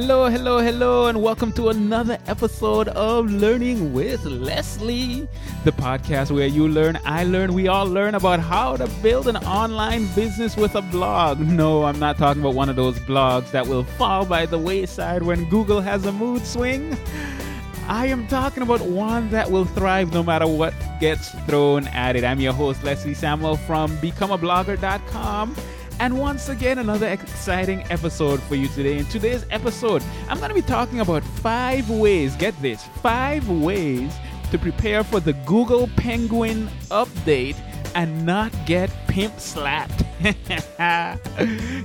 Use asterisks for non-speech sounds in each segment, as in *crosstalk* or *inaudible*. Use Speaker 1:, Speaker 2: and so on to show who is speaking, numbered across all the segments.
Speaker 1: Hello, hello, hello, and welcome to another episode of Learning with Leslie, the podcast where you learn, I learn, we all learn about how to build an online business with a blog. No, I'm not talking about one of those blogs that will fall by the wayside when Google has a mood swing. I am talking about one that will thrive no matter what gets thrown at it. I'm your host, Leslie Samuel from BecomeAblogger.com. And once again, another exciting episode for you today. In today's episode, I'm going to be talking about five ways, get this, five ways to prepare for the Google Penguin update and not get pimp slapped. *laughs*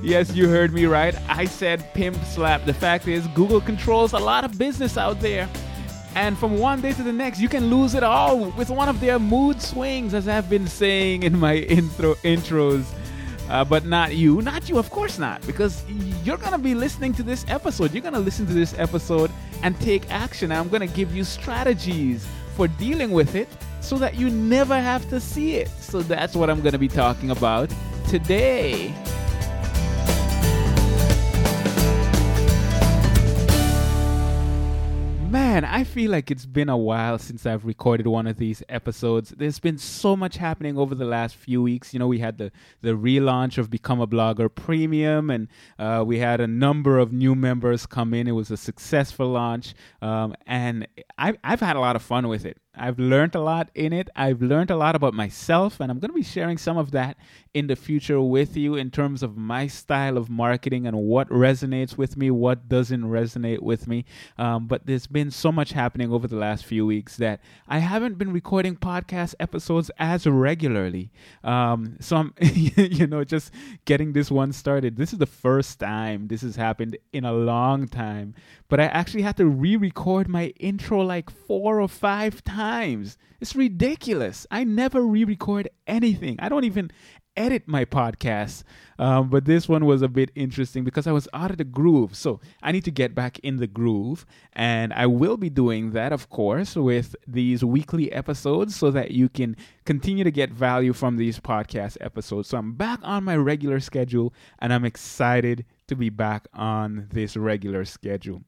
Speaker 1: yes, you heard me right. I said pimp slapped. The fact is, Google controls a lot of business out there. And from one day to the next, you can lose it all with one of their mood swings, as I've been saying in my *laughs* intro intros. Uh, but not you, not you, of course not, because you're gonna be listening to this episode. You're gonna listen to this episode and take action. I'm gonna give you strategies for dealing with it so that you never have to see it. So that's what I'm gonna be talking about today. Man, I feel like it's been a while since I've recorded one of these episodes. There's been so much happening over the last few weeks. You know, we had the, the relaunch of Become a Blogger Premium, and uh, we had a number of new members come in. It was a successful launch, um, and I, I've had a lot of fun with it. I've learned a lot in it. I've learned a lot about myself, and I'm going to be sharing some of that in the future with you in terms of my style of marketing and what resonates with me, what doesn't resonate with me. Um, but there's been so much happening over the last few weeks that I haven't been recording podcast episodes as regularly. Um, so I'm, *laughs* you know, just getting this one started. This is the first time this has happened in a long time, but I actually had to re record my intro like four or five times. It's ridiculous. I never re record anything. I don't even edit my podcast. Um, but this one was a bit interesting because I was out of the groove. So I need to get back in the groove. And I will be doing that, of course, with these weekly episodes so that you can continue to get value from these podcast episodes. So I'm back on my regular schedule and I'm excited to be back on this regular schedule.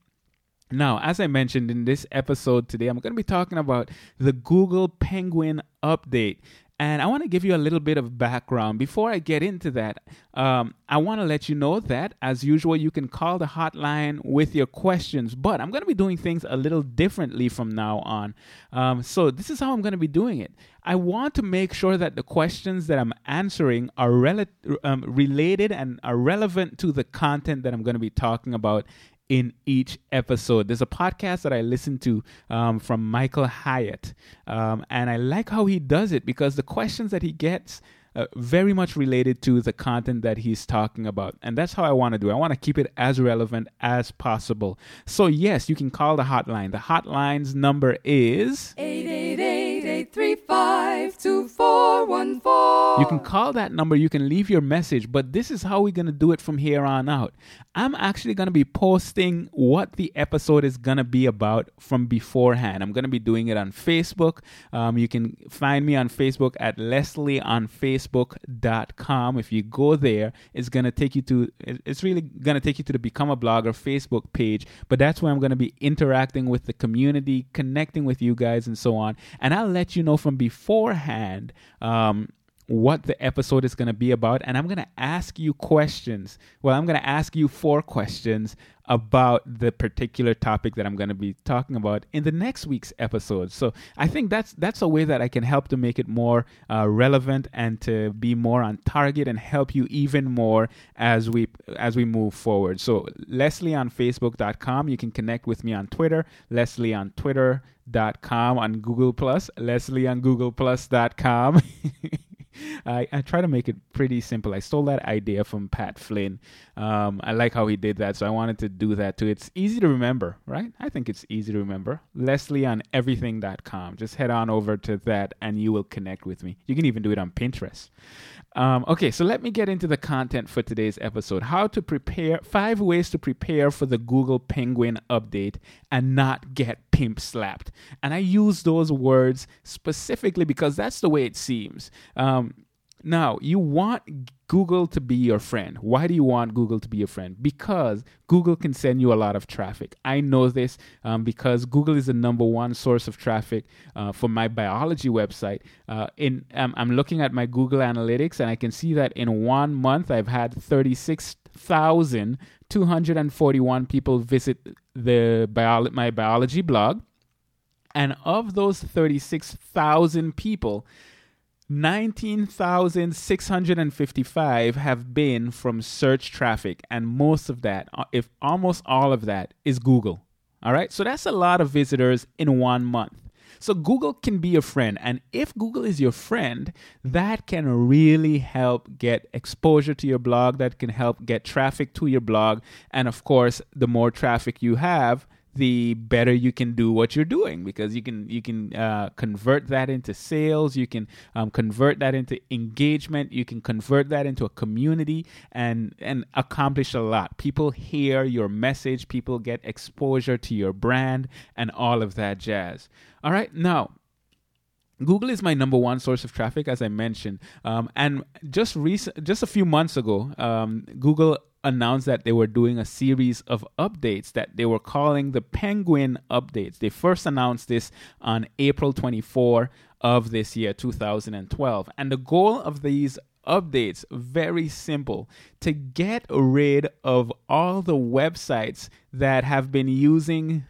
Speaker 1: Now, as I mentioned in this episode today, I'm going to be talking about the Google Penguin update. And I want to give you a little bit of background. Before I get into that, um, I want to let you know that, as usual, you can call the hotline with your questions. But I'm going to be doing things a little differently from now on. Um, so, this is how I'm going to be doing it. I want to make sure that the questions that I'm answering are rel- um, related and are relevant to the content that I'm going to be talking about in each episode. There's a podcast that I listen to um, from Michael Hyatt, um, and I like how he does it because the questions that he gets. Uh, very much related to the content that he's talking about. And that's how I want to do it. I want to keep it as relevant as possible. So, yes, you can call the hotline. The hotline's number is
Speaker 2: 888-835-2414.
Speaker 1: You can call that number, you can leave your message, but this is how we're going to do it from here on out. I'm actually going to be posting what the episode is going to be about from beforehand. I'm going to be doing it on Facebook. Um, you can find me on Facebook at Leslie on Facebook.com. If you go there, it's going to take you to, it's really going to take you to the Become a Blogger Facebook page, but that's where I'm going to be interacting with the community, connecting with you guys, and so on. And I'll let you know from beforehand. Um, what the episode is going to be about, and I'm going to ask you questions. Well, I'm going to ask you four questions about the particular topic that I'm going to be talking about in the next week's episode. So I think that's that's a way that I can help to make it more uh, relevant and to be more on target and help you even more as we as we move forward. So Leslie on Facebook.com. You can connect with me on Twitter. Leslie on Twitter.com on Google Plus. Leslie on Google Plus.com. *laughs* *laughs* I, I try to make it pretty simple. I stole that idea from Pat Flynn. Um, I like how he did that, so I wanted to do that too. It's easy to remember, right? I think it's easy to remember. Leslie on everything.com. Just head on over to that and you will connect with me. You can even do it on Pinterest. Um, okay, so let me get into the content for today's episode. How to prepare, five ways to prepare for the Google Penguin update and not get pimp slapped. And I use those words specifically because that's the way it seems. Um, now, you want Google to be your friend. Why do you want Google to be your friend? Because Google can send you a lot of traffic. I know this um, because Google is the number one source of traffic uh, for my biology website. Uh, in um, I'm looking at my Google Analytics and I can see that in one month I've had 36,241 people visit the bio- my biology blog, and of those 36,000 people. 19,655 have been from search traffic, and most of that, uh, if almost all of that, is Google. All right, so that's a lot of visitors in one month. So Google can be your friend, and if Google is your friend, that can really help get exposure to your blog, that can help get traffic to your blog, and of course, the more traffic you have, the better you can do what you're doing because you can you can uh, convert that into sales you can um, convert that into engagement you can convert that into a community and and accomplish a lot. People hear your message people get exposure to your brand and all of that jazz. All right now Google is my number one source of traffic, as I mentioned, um, and just recent, just a few months ago, um, Google announced that they were doing a series of updates that they were calling the Penguin updates. They first announced this on April 24 of this year, 2012, and the goal of these updates very simple to get rid of all the websites that have been using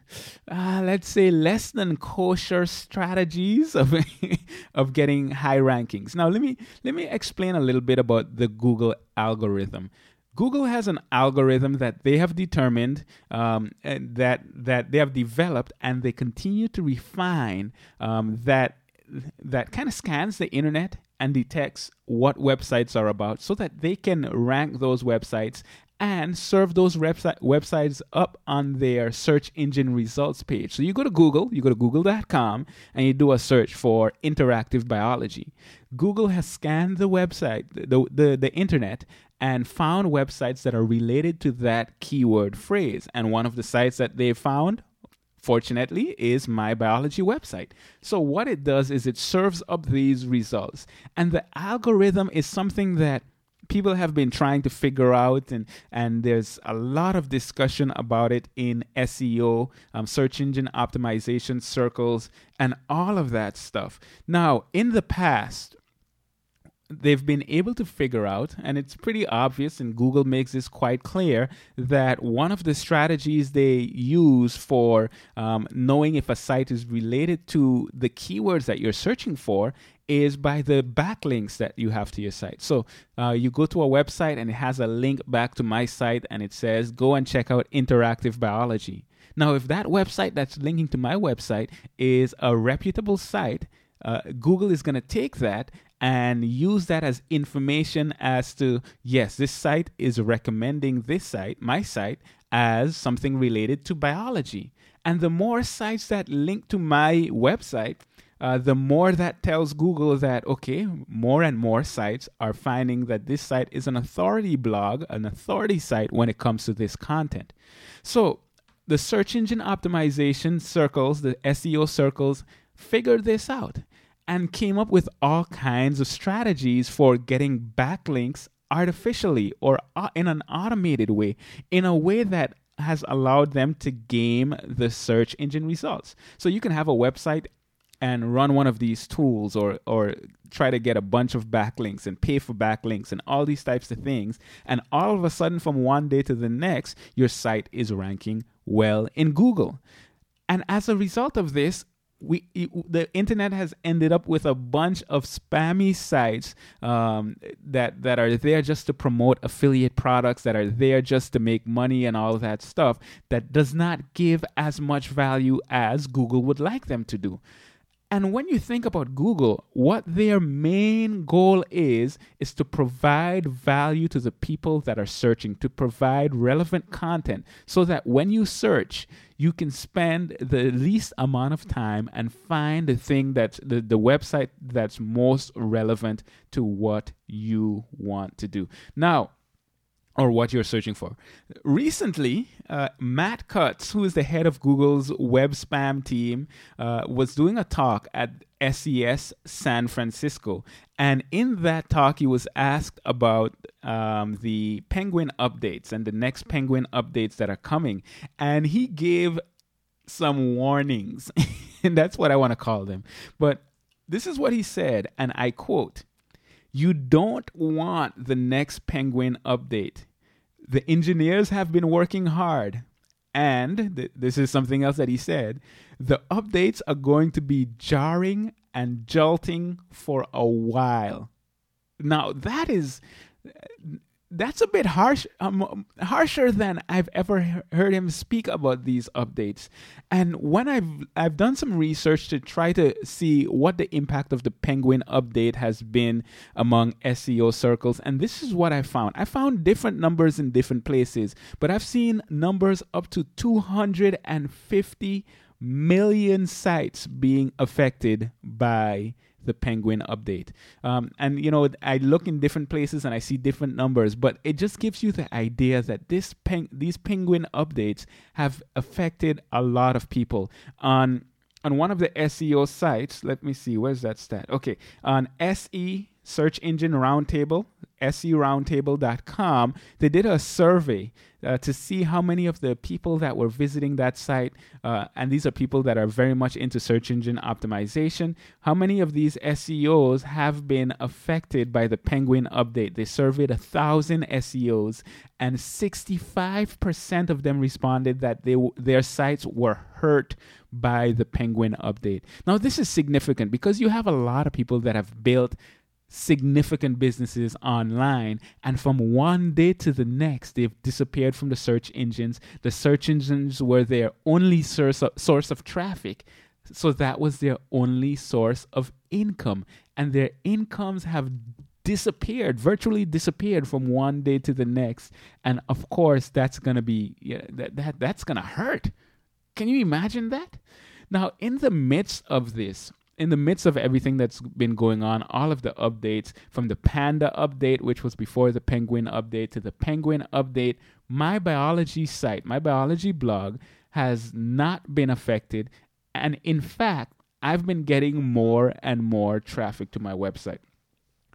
Speaker 1: uh, let's say less than kosher strategies of *laughs* of getting high rankings. Now let me let me explain a little bit about the google algorithm Google has an algorithm that they have determined um, that that they have developed, and they continue to refine um, that that kind of scans the internet and detects what websites are about, so that they can rank those websites and serve those website, websites up on their search engine results page. So you go to Google, you go to google.com, and you do a search for interactive biology. Google has scanned the website, the, the, the internet, and found websites that are related to that keyword phrase. And one of the sites that they found, fortunately, is my biology website. So, what it does is it serves up these results. And the algorithm is something that people have been trying to figure out and and there's a lot of discussion about it in SEO um, search engine optimization circles and all of that stuff. Now in the past they've been able to figure out, and it's pretty obvious, and Google makes this quite clear, that one of the strategies they use for um, knowing if a site is related to the keywords that you're searching for is by the backlinks that you have to your site. So uh, you go to a website and it has a link back to my site and it says, go and check out interactive biology. Now, if that website that's linking to my website is a reputable site, uh, Google is going to take that and use that as information as to yes, this site is recommending this site, my site, as something related to biology. And the more sites that link to my website, uh, the more that tells Google that, okay, more and more sites are finding that this site is an authority blog, an authority site when it comes to this content. So the search engine optimization circles, the SEO circles, figured this out and came up with all kinds of strategies for getting backlinks artificially or uh, in an automated way, in a way that has allowed them to game the search engine results. So you can have a website and run one of these tools or or try to get a bunch of backlinks and pay for backlinks and all these types of things and all of a sudden from one day to the next your site is ranking well in Google. And as a result of this, we the internet has ended up with a bunch of spammy sites um, that that are there just to promote affiliate products that are there just to make money and all that stuff that does not give as much value as Google would like them to do. And when you think about Google, what their main goal is, is to provide value to the people that are searching, to provide relevant content so that when you search, you can spend the least amount of time and find the thing that's the, the website that's most relevant to what you want to do. Now, or what you're searching for. Recently, uh, Matt Cutts, who is the head of Google's web spam team, uh, was doing a talk at SES San Francisco. And in that talk, he was asked about um, the Penguin updates and the next Penguin updates that are coming. And he gave some warnings. *laughs* and that's what I want to call them. But this is what he said, and I quote you don't want the next Penguin update. The engineers have been working hard. And th- this is something else that he said the updates are going to be jarring and jolting for a while. Now, that is that's a bit harsh, um, harsher than I've ever heard him speak about these updates. And when I've I've done some research to try to see what the impact of the Penguin update has been among SEO circles, and this is what I found. I found different numbers in different places, but I've seen numbers up to 250 million sites being affected by the Penguin update. Um, and you know, I look in different places and I see different numbers, but it just gives you the idea that this peng- these Penguin updates have affected a lot of people on on one of the SEO sites. Let me see, where's that stat? Okay, on SE Search Engine Roundtable, seroundtable.com, they did a survey uh, to see how many of the people that were visiting that site, uh, and these are people that are very much into search engine optimization, how many of these SEOs have been affected by the Penguin update. They surveyed a thousand SEOs, and 65% of them responded that they their sites were hurt by the Penguin update. Now, this is significant because you have a lot of people that have built significant businesses online and from one day to the next they've disappeared from the search engines. The search engines were their only source of, source of traffic. So that was their only source of income. And their incomes have disappeared virtually disappeared from one day to the next. And of course that's going to be yeah, that, that that's going to hurt. Can you imagine that? Now in the midst of this in the midst of everything that's been going on, all of the updates from the Panda update, which was before the Penguin update, to the Penguin update, my biology site, my biology blog has not been affected. And in fact, I've been getting more and more traffic to my website.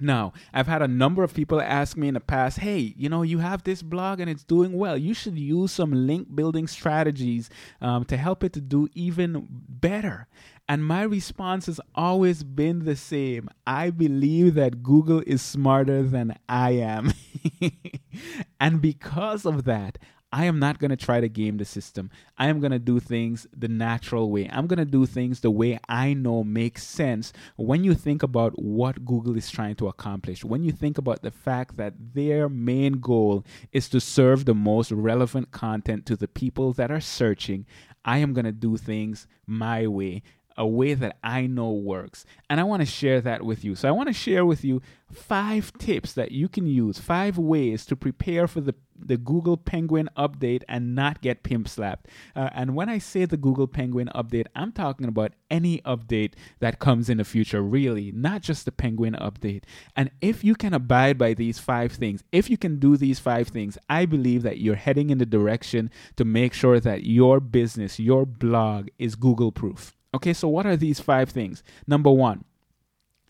Speaker 1: Now, I've had a number of people ask me in the past, hey, you know, you have this blog and it's doing well. You should use some link building strategies um, to help it to do even better. And my response has always been the same I believe that Google is smarter than I am. *laughs* and because of that, I am not going to try to game the system. I am going to do things the natural way. I'm going to do things the way I know makes sense when you think about what Google is trying to accomplish. When you think about the fact that their main goal is to serve the most relevant content to the people that are searching, I am going to do things my way a way that I know works. And I want to share that with you. So I want to share with you five tips that you can use, five ways to prepare for the, the Google Penguin update and not get pimp slapped. Uh, and when I say the Google Penguin update, I'm talking about any update that comes in the future, really, not just the Penguin update. And if you can abide by these five things, if you can do these five things, I believe that you're heading in the direction to make sure that your business, your blog is Google proof. Okay, so what are these five things? Number one,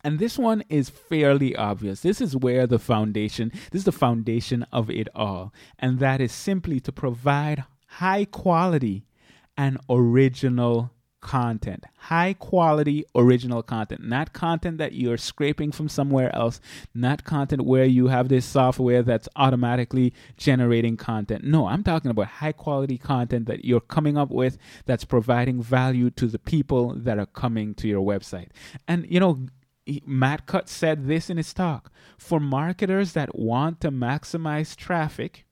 Speaker 1: and this one is fairly obvious. This is where the foundation, this is the foundation of it all. And that is simply to provide high quality and original content, high quality original content, not content that you're scraping from somewhere else, not content where you have this software that's automatically generating content. No, I'm talking about high quality content that you're coming up with that's providing value to the people that are coming to your website. And you know, Matt Cutts said this in his talk. For marketers that want to maximize traffic,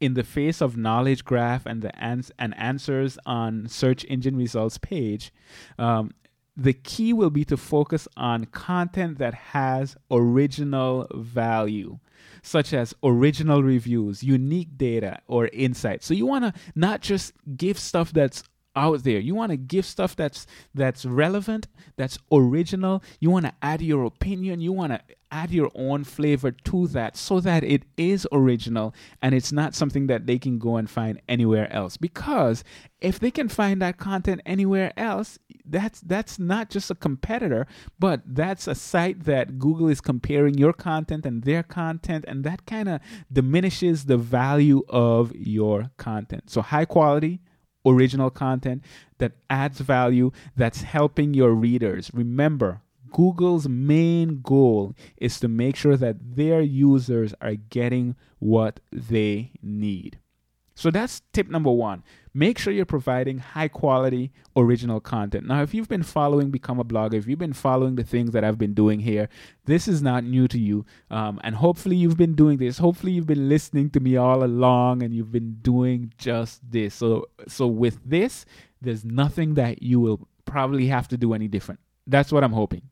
Speaker 1: in the face of knowledge graph and the ans- and answers on search engine results page, um, the key will be to focus on content that has original value such as original reviews, unique data, or insights. So you want to not just give stuff that's out there. You want to give stuff that's that's relevant, that's original. You want to add your opinion. You want to add your own flavor to that so that it is original and it's not something that they can go and find anywhere else. Because if they can find that content anywhere else, that's that's not just a competitor, but that's a site that Google is comparing your content and their content and that kind of diminishes the value of your content. So high quality original content that adds value, that's helping your readers. Remember, Google's main goal is to make sure that their users are getting what they need. So that's tip number one. Make sure you're providing high quality original content. Now, if you've been following Become a Blogger, if you've been following the things that I've been doing here, this is not new to you. Um, and hopefully, you've been doing this. Hopefully, you've been listening to me all along and you've been doing just this. So, so with this, there's nothing that you will probably have to do any different. That's what I'm hoping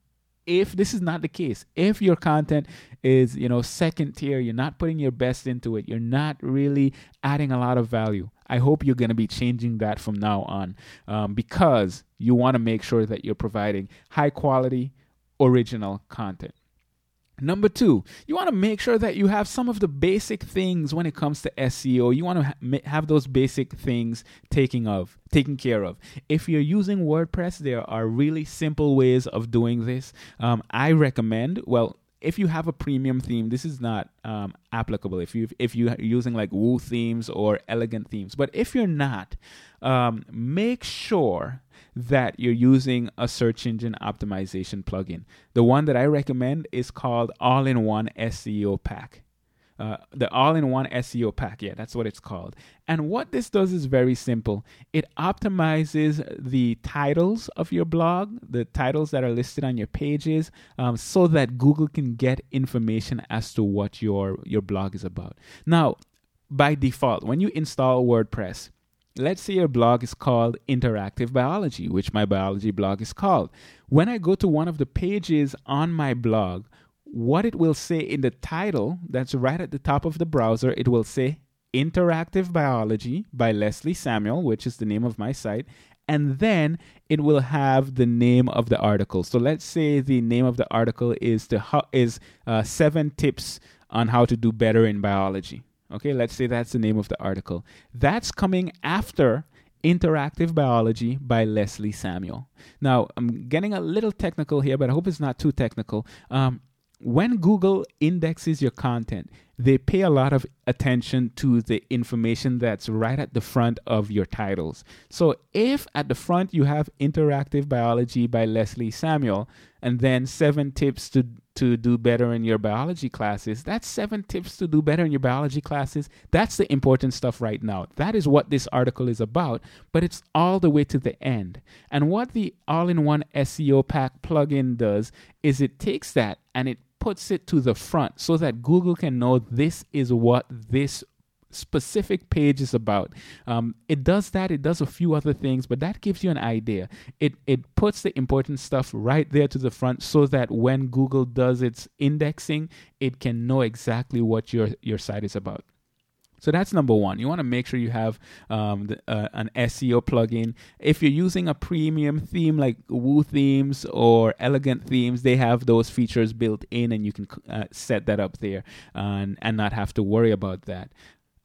Speaker 1: if this is not the case if your content is you know second tier you're not putting your best into it you're not really adding a lot of value I hope you're going to be changing that from now on um, because you want to make sure that you're providing high quality, original content. Number two, you want to make sure that you have some of the basic things when it comes to SEO. You want to ha- have those basic things taking of taken care of. If you're using WordPress, there are really simple ways of doing this. Um, I recommend. Well, if you have a premium theme, this is not um, applicable. If you if you are using like Woo themes or elegant themes, but if you're not, um, make sure that you're using a search engine optimization plugin. The one that I recommend is called All in One SEO Pack. Uh, the all-in-one SEO pack. Yeah, that's what it's called. And what this does is very simple. It optimizes the titles of your blog, the titles that are listed on your pages, um, so that Google can get information as to what your your blog is about. Now, by default, when you install WordPress, let's say your blog is called Interactive Biology, which my biology blog is called. When I go to one of the pages on my blog what it will say in the title that's right at the top of the browser, it will say Interactive Biology by Leslie Samuel, which is the name of my site. And then it will have the name of the article. So let's say the name of the article is the is uh, seven tips on how to do better in biology. Okay, let's say that's the name of the article. That's coming after Interactive Biology by Leslie Samuel. Now, I'm getting a little technical here, but I hope it's not too technical. Um, when Google indexes your content, they pay a lot of attention to the information that's right at the front of your titles. So, if at the front you have Interactive Biology by Leslie Samuel, and then seven tips to, to do better in your biology classes, that's seven tips to do better in your biology classes. That's the important stuff right now. That is what this article is about, but it's all the way to the end. And what the all in one SEO pack plugin does is it takes that and it puts it to the front so that Google can know this is what this specific page is about. Um, it does that. It does a few other things, but that gives you an idea. It it puts the important stuff right there to the front, so that when Google does its indexing, it can know exactly what your your site is about. So that's number one. You want to make sure you have um, the, uh, an SEO plugin. If you're using a premium theme like Woo Themes or Elegant Themes, they have those features built in, and you can uh, set that up there and and not have to worry about that.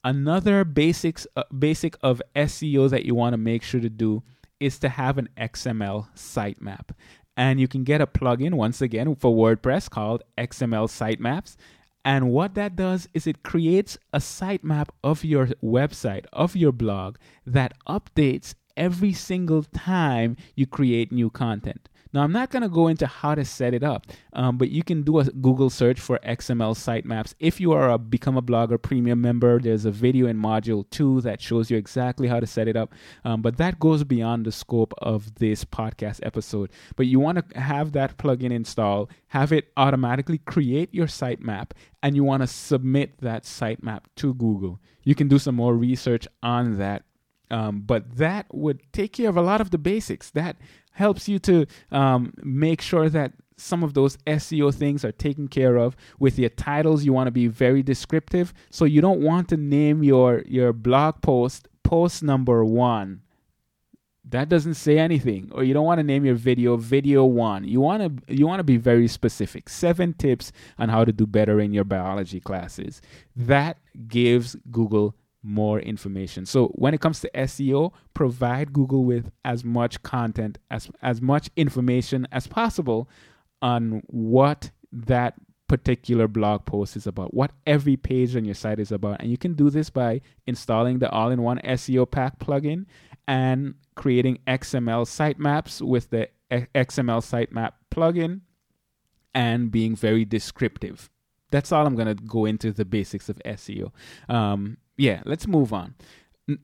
Speaker 1: Another basics uh, basic of SEO that you want to make sure to do is to have an XML sitemap. And you can get a plugin once again for WordPress called XML Sitemaps and what that does is it creates a sitemap of your website, of your blog, that updates every single time you create new content. Now, I'm not going to go into how to set it up, um, but you can do a Google search for XML sitemaps. If you are a Become a Blogger premium member, there's a video in Module 2 that shows you exactly how to set it up. Um, but that goes beyond the scope of this podcast episode. But you want to have that plugin installed, have it automatically create your sitemap, and you want to submit that sitemap to Google. You can do some more research on that Um, but that would take care of a lot of the basics. That helps you to um, make sure that some of those SEO things are taken care of. With your titles, you want to be very descriptive. So you don't want to name your your blog post post number one. That doesn't say anything. Or you don't want to name your video video one. You want to you want to be very specific. Seven tips on how to do better in your biology classes. That gives Google more information. So when it comes to SEO, provide Google with as much content as as much information as possible on what that particular blog post is about, what every page on your site is about. And you can do this by installing the all in one SEO pack plugin and creating XML sitemaps with the XML sitemap plugin and being very descriptive. That's all I'm going to go into the basics of SEO. Um, yeah, let's move on.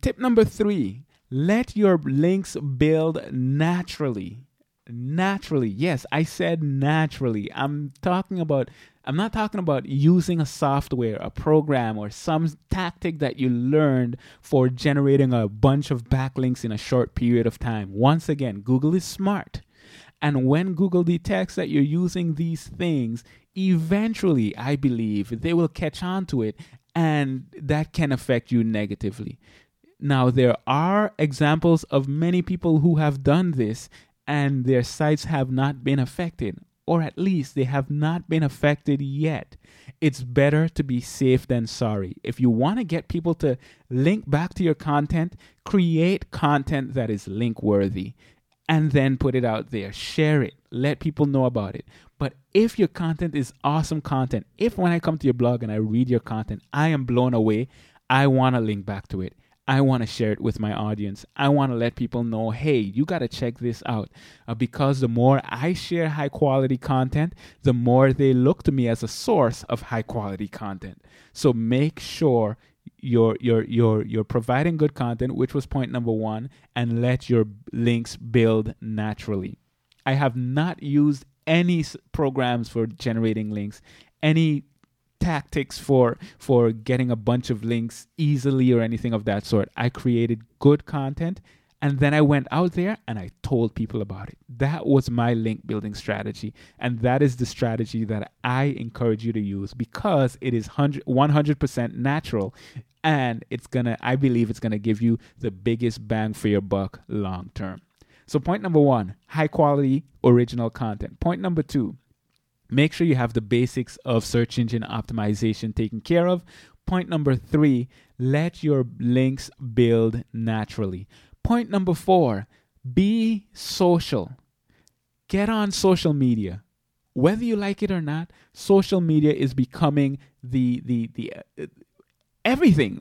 Speaker 1: Tip number three let your links build naturally naturally. Yes, I said naturally. I'm talking about I'm not talking about using a software, a program, or some tactic that you learned for generating a bunch of backlinks in a short period of time. Once again, Google is smart. And when Google detects that you're using these things, eventually, I believe, they will catch on to it and that can affect you negatively. Now, there are examples of many people who have done this and their sites have not been affected, or at least they have not been affected yet. It's better to be safe than sorry. If you want to get people to link back to your content, create content that is link worthy and then put it out there. Share it. Let people know about it. But if your content is awesome content, if when I come to your blog and I read your content, I am blown away, I want to link back to it. I want to share it with my audience. I want to let people know, hey, you got to check this out. Uh, because the more I share high quality content, the more they look to me as a source of high quality content. So make sure you're you're you're you're providing good content, which was point number one, and let your links build naturally. I have not used any programs for generating links, any tactics for for getting a bunch of links easily or anything of that sort. I created good content and then I went out there and I told people about it. That was my link building strategy. And that is the strategy that I encourage you to use because it is 100% natural and it's going to, I believe it's going to give you the biggest bang for your buck long term. So, point number one high quality original content. Point number two Make sure you have the basics of search engine optimization taken care of. Point number three, let your links build naturally. Point number four, be social. Get on social media. Whether you like it or not, social media is becoming the the the uh, everything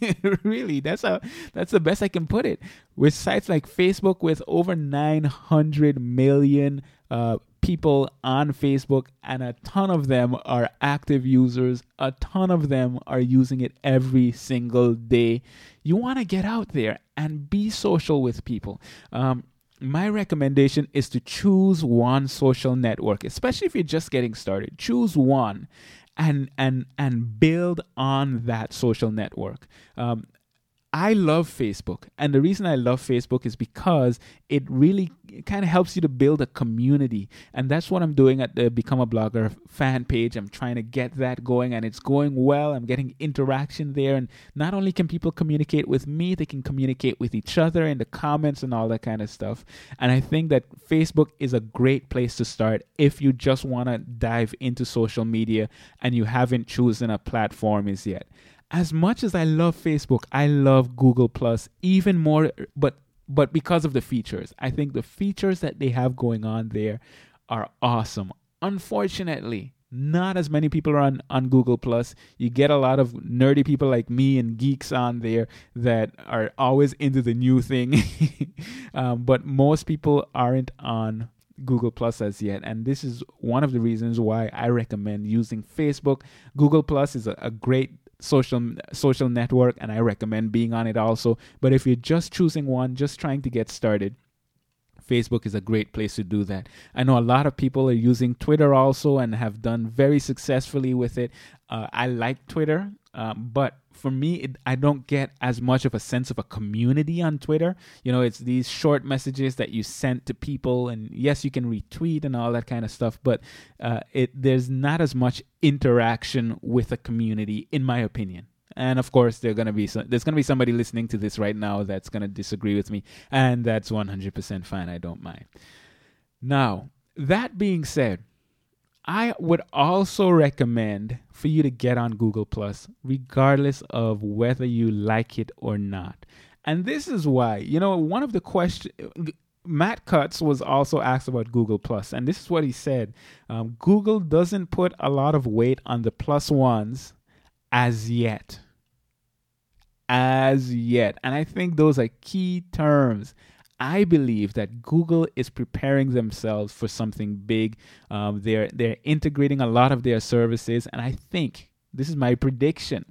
Speaker 1: *laughs* really that's a that's the best i can put it with sites like facebook with over 900 million uh, people on Facebook, and a ton of them are active users. A ton of them are using it every single day. You want to get out there and be social with people. Um, my recommendation is to choose one social network, especially if you're just getting started. Choose one and and and build on that social network. Um, I love Facebook. And the reason I love Facebook is because it really kind of helps you to build a community. And that's what I'm doing at the Become a Blogger fan page. I'm trying to get that going and it's going well. I'm getting interaction there. And not only can people communicate with me, they can communicate with each other in the comments and all that kind of stuff. And I think that Facebook is a great place to start if you just want to dive into social media and you haven't chosen a platform as yet as much as I love Facebook, I love Google Plus even more but but because of the features. I think the features that they have going on there are awesome. Unfortunately, not as many people are on, on Google Plus. You get a lot of nerdy people like me and geeks on there that are always into the new thing. *laughs* um, but most people aren't on Google Plus as yet. And this is one of the reasons why I recommend using Facebook. Google Plus is a, a great social social network and I recommend being on it also. But if you're just choosing one, just trying to get started, Facebook is a great place to do that. I know a lot of people are using Twitter also and have done very successfully with it. Uh, I like Twitter. Um, but for me, it, I don't get as much of a sense of a community on Twitter. You know, it's these short messages that you send to people, and yes, you can retweet and all that kind of stuff. But uh, it there's not as much interaction with a community, in my opinion. And of course, there's gonna be some, there's gonna be somebody listening to this right now that's gonna disagree with me, and that's 100% fine. I don't mind. Now, that being said, I would also recommend for you to get on Google Plus, regardless of whether you like it or not. And this is why, you know, one of the questions. Matt Cutts was also asked about Google Plus, and this is what he said: um, Google doesn't put a lot of weight on the plus ones as yet, as yet, and I think those are key terms. I believe that Google is preparing themselves for something big. Um, they're they're integrating a lot of their services, and I think this is my prediction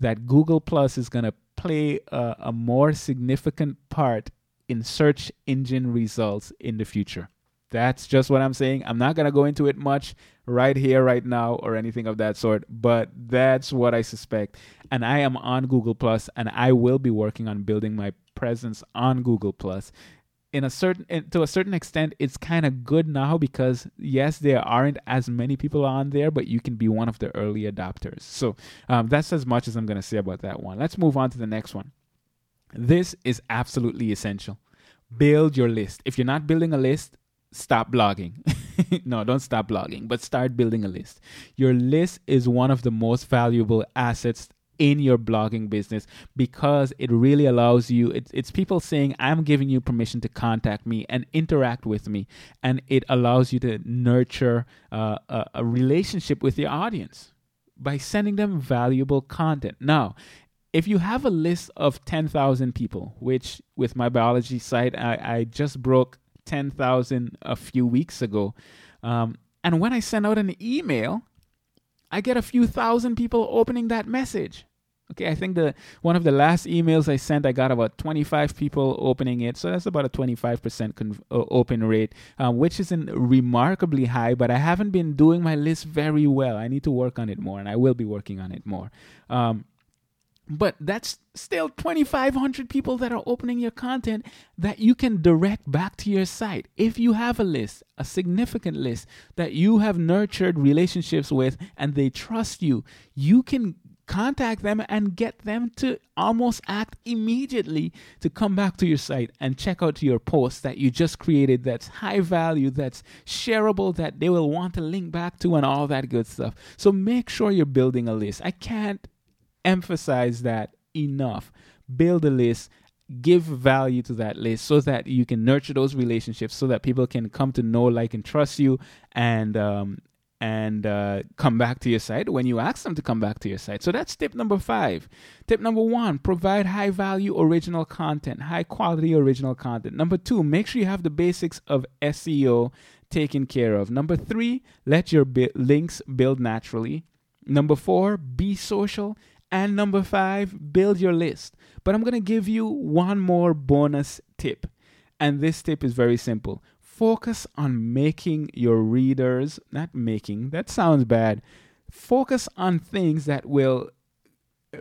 Speaker 1: that Google Plus is going to play a, a more significant part in search engine results in the future. That's just what I'm saying. I'm not going to go into it much right here, right now, or anything of that sort, but that's what I suspect. And I am on Google Plus, and I will be working on building my presence on Google Plus. In a certain, to a certain extent, it's kind of good now because yes, there aren't as many people on there, but you can be one of the early adopters. So um, that's as much as I'm going to say about that one. Let's move on to the next one. This is absolutely essential. Build your list. If you're not building a list, stop blogging. *laughs* no, don't stop blogging, but start building a list. Your list is one of the most valuable assets in your blogging business because it really allows you it's, it's people saying i'm giving you permission to contact me and interact with me and it allows you to nurture uh, a, a relationship with your audience by sending them valuable content now if you have a list of 10,000 people, which with my biology site, I, I just broke 10,000 a few weeks ago. Um, and when I send out an email, I get a few thousand people opening that message. Okay, I think the one of the last emails I sent, I got about 25 people opening it. So that's about a 25% con- uh, open rate, um, which isn't remarkably high, but I haven't been doing my list very well. I need to work on it more, and I will be working on it more. Um, but that's still 2,500 people that are opening your content that you can direct back to your site. If you have a list, a significant list that you have nurtured relationships with and they trust you, you can contact them and get them to almost act immediately to come back to your site and check out your post that you just created that's high value, that's shareable, that they will want to link back to, and all that good stuff. So make sure you're building a list. I can't emphasize that enough. Build a list, give value to that list so that you can nurture those relationships so that people can come to know, like, and trust you and, um, and uh, come back to your site when you ask them to come back to your site. So that's tip number five. Tip number one provide high value original content, high quality original content. Number two, make sure you have the basics of SEO taken care of. Number three, let your bi- links build naturally. Number four, be social. And number five, build your list. But I'm going to give you one more bonus tip. And this tip is very simple focus on making your readers, not making, that sounds bad. Focus on things that will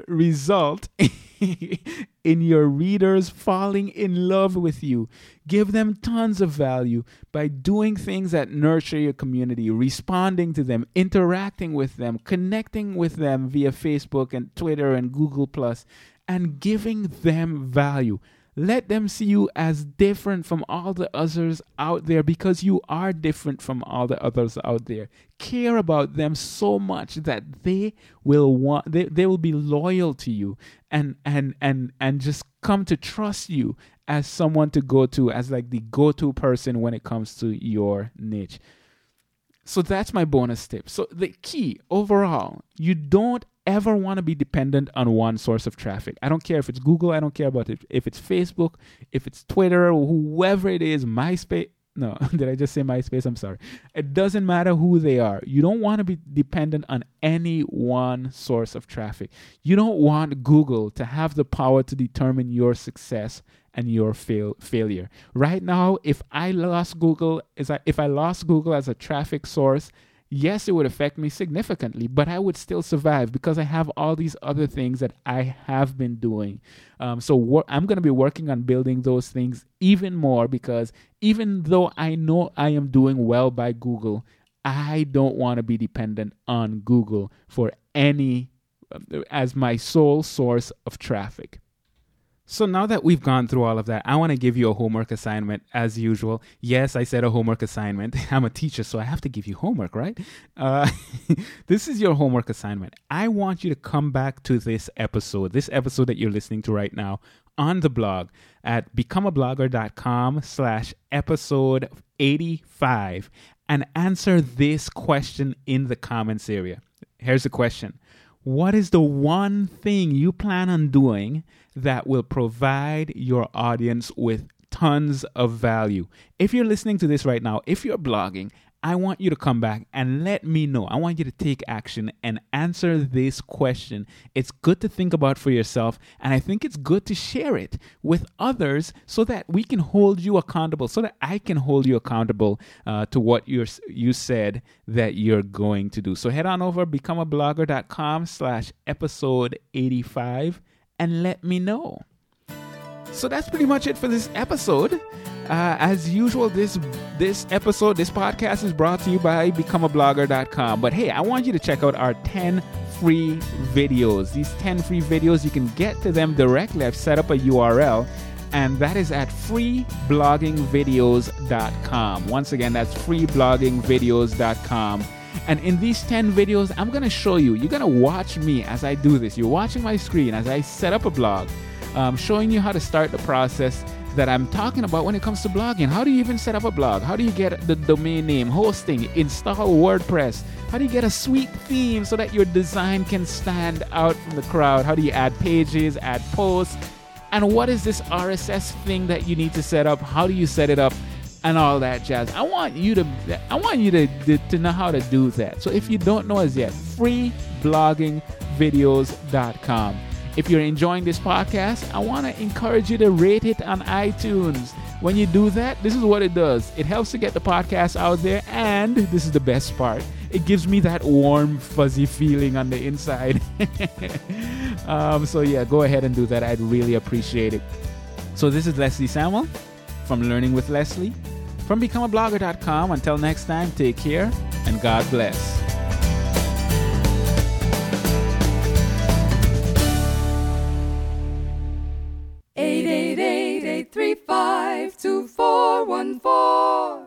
Speaker 1: result *laughs* in your readers falling in love with you. Give them tons of value by doing things that nurture your community, responding to them, interacting with them, connecting with them via Facebook and Twitter and Google Plus, and giving them value. Let them see you as different from all the others out there because you are different from all the others out there. Care about them so much that they will want they, they will be loyal to you and and and and just come to trust you as someone to go to as like the go-to person when it comes to your niche. So that's my bonus tip. So the key overall, you don't ever want to be dependent on one source of traffic. I don't care if it's Google, I don't care about it if it's Facebook, if it's Twitter, whoever it is, MySpace. No, *laughs* did I just say MySpace? I'm sorry. It doesn't matter who they are. You don't want to be dependent on any one source of traffic. You don't want Google to have the power to determine your success and your fail failure. Right now, if I lost Google, is if I lost Google as a traffic source, yes, it would affect me significantly, but I would still survive because I have all these other things that I have been doing. Um, so wor- I'm going to be working on building those things even more because even though I know I am doing well by Google, I don't want to be dependent on Google for any as my sole source of traffic. So now that we've gone through all of that, I want to give you a homework assignment as usual. Yes, I said a homework assignment. *laughs* I'm a teacher, so I have to give you homework, right? Uh, *laughs* this is your homework assignment. I want you to come back to this episode, this episode that you're listening to right now, on the blog at becomeablogger.com slash episode 85 and answer this question in the comments area. Here's the question. What is the one thing you plan on doing that will provide your audience with tons of value? If you're listening to this right now, if you're blogging, I want you to come back and let me know. I want you to take action and answer this question. It's good to think about for yourself, and I think it's good to share it with others so that we can hold you accountable, so that I can hold you accountable uh, to what you you said that you're going to do. So head on over becomeablogger.com slash episode 85 and let me know. So that's pretty much it for this episode. Uh, as usual, this this episode, this podcast is brought to you by becomeablogger.com. But hey, I want you to check out our 10 free videos. These 10 free videos, you can get to them directly. I've set up a URL, and that is at freebloggingvideos.com. Once again, that's freebloggingvideos.com. And in these 10 videos, I'm to show you, you're to watch me as I do this. You're watching my screen as I set up a blog, um, showing you how to start the process that I'm talking about when it comes to blogging. How do you even set up a blog? How do you get the domain name, hosting, install WordPress? How do you get a sweet theme so that your design can stand out from the crowd? How do you add pages, add posts? And what is this RSS thing that you need to set up? How do you set it up? And all that jazz. I want you to I want you to, to, know how to do that. So if you don't know as yet, freebloggingvideos.com. If you're enjoying this podcast, I want to encourage you to rate it on iTunes. When you do that, this is what it does it helps to get the podcast out there, and this is the best part it gives me that warm, fuzzy feeling on the inside. *laughs* um, so, yeah, go ahead and do that. I'd really appreciate it. So, this is Leslie Samuel from Learning with Leslie from becomeablogger.com. Until next time, take care and God bless.
Speaker 2: Eight eight eight eight three five two four one four.